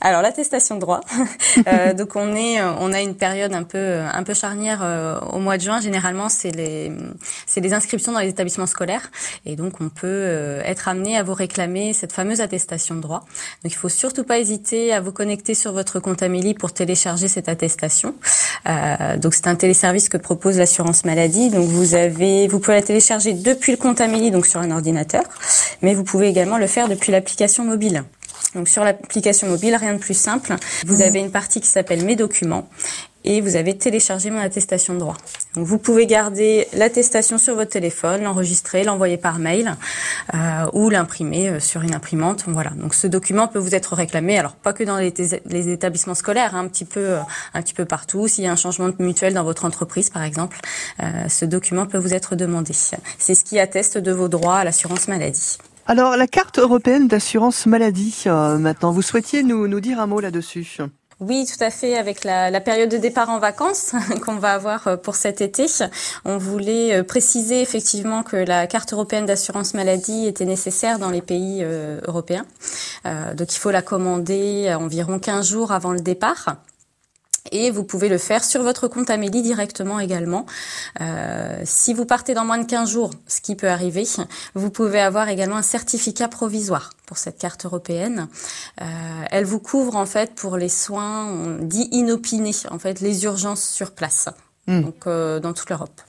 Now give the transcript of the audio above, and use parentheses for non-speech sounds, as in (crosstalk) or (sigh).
Alors l'attestation de droit. (laughs) euh, (laughs) donc on est, on a une période un peu, un peu charnière euh, au mois de juin. Généralement, c'est les, c'est les inscriptions dans les établissements scolaires, et donc on peut euh, être amené à vous réclamer cette fameuse attestation de droit. Donc il faut surtout pas hésiter à vous connecter sur votre compte Amélie pour télécharger cette attestation. Euh, donc c'est un téléservice que propose l'assurance maladie. Donc vous avez, vous pouvez la télécharger depuis le compte Amélie, donc sur un ordinateur, mais vous pouvez également le faire depuis l'application mobile. Donc sur l'application mobile, rien de plus simple. Vous avez une partie qui s'appelle Mes documents et vous avez téléchargé mon attestation de droit. Donc vous pouvez garder l'attestation sur votre téléphone, l'enregistrer, l'envoyer par mail euh, ou l'imprimer euh, sur une imprimante. Voilà. Donc ce document peut vous être réclamé, alors pas que dans les, les établissements scolaires, hein, un petit peu, euh, un petit peu partout. S'il y a un changement de mutuelle dans votre entreprise, par exemple, euh, ce document peut vous être demandé. C'est ce qui atteste de vos droits à l'assurance maladie. Alors, la carte européenne d'assurance maladie, euh, maintenant, vous souhaitiez nous, nous dire un mot là-dessus? Oui, tout à fait. Avec la, période de départ en vacances (laughs) qu'on va avoir euh, pour cet été, on voulait euh, préciser effectivement que la carte européenne d'assurance maladie était nécessaire dans les pays européens. Donc il faut la commander environ 15 jours avant le départ. Et vous pouvez le faire sur votre compte Amélie directement également. Euh, si vous partez dans moins de 15 jours, ce qui peut arriver, vous pouvez avoir également un certificat provisoire pour cette carte européenne. Euh, elle vous couvre en fait pour les soins dits inopinés, en fait les urgences sur place, mmh. donc euh, dans toute l'Europe.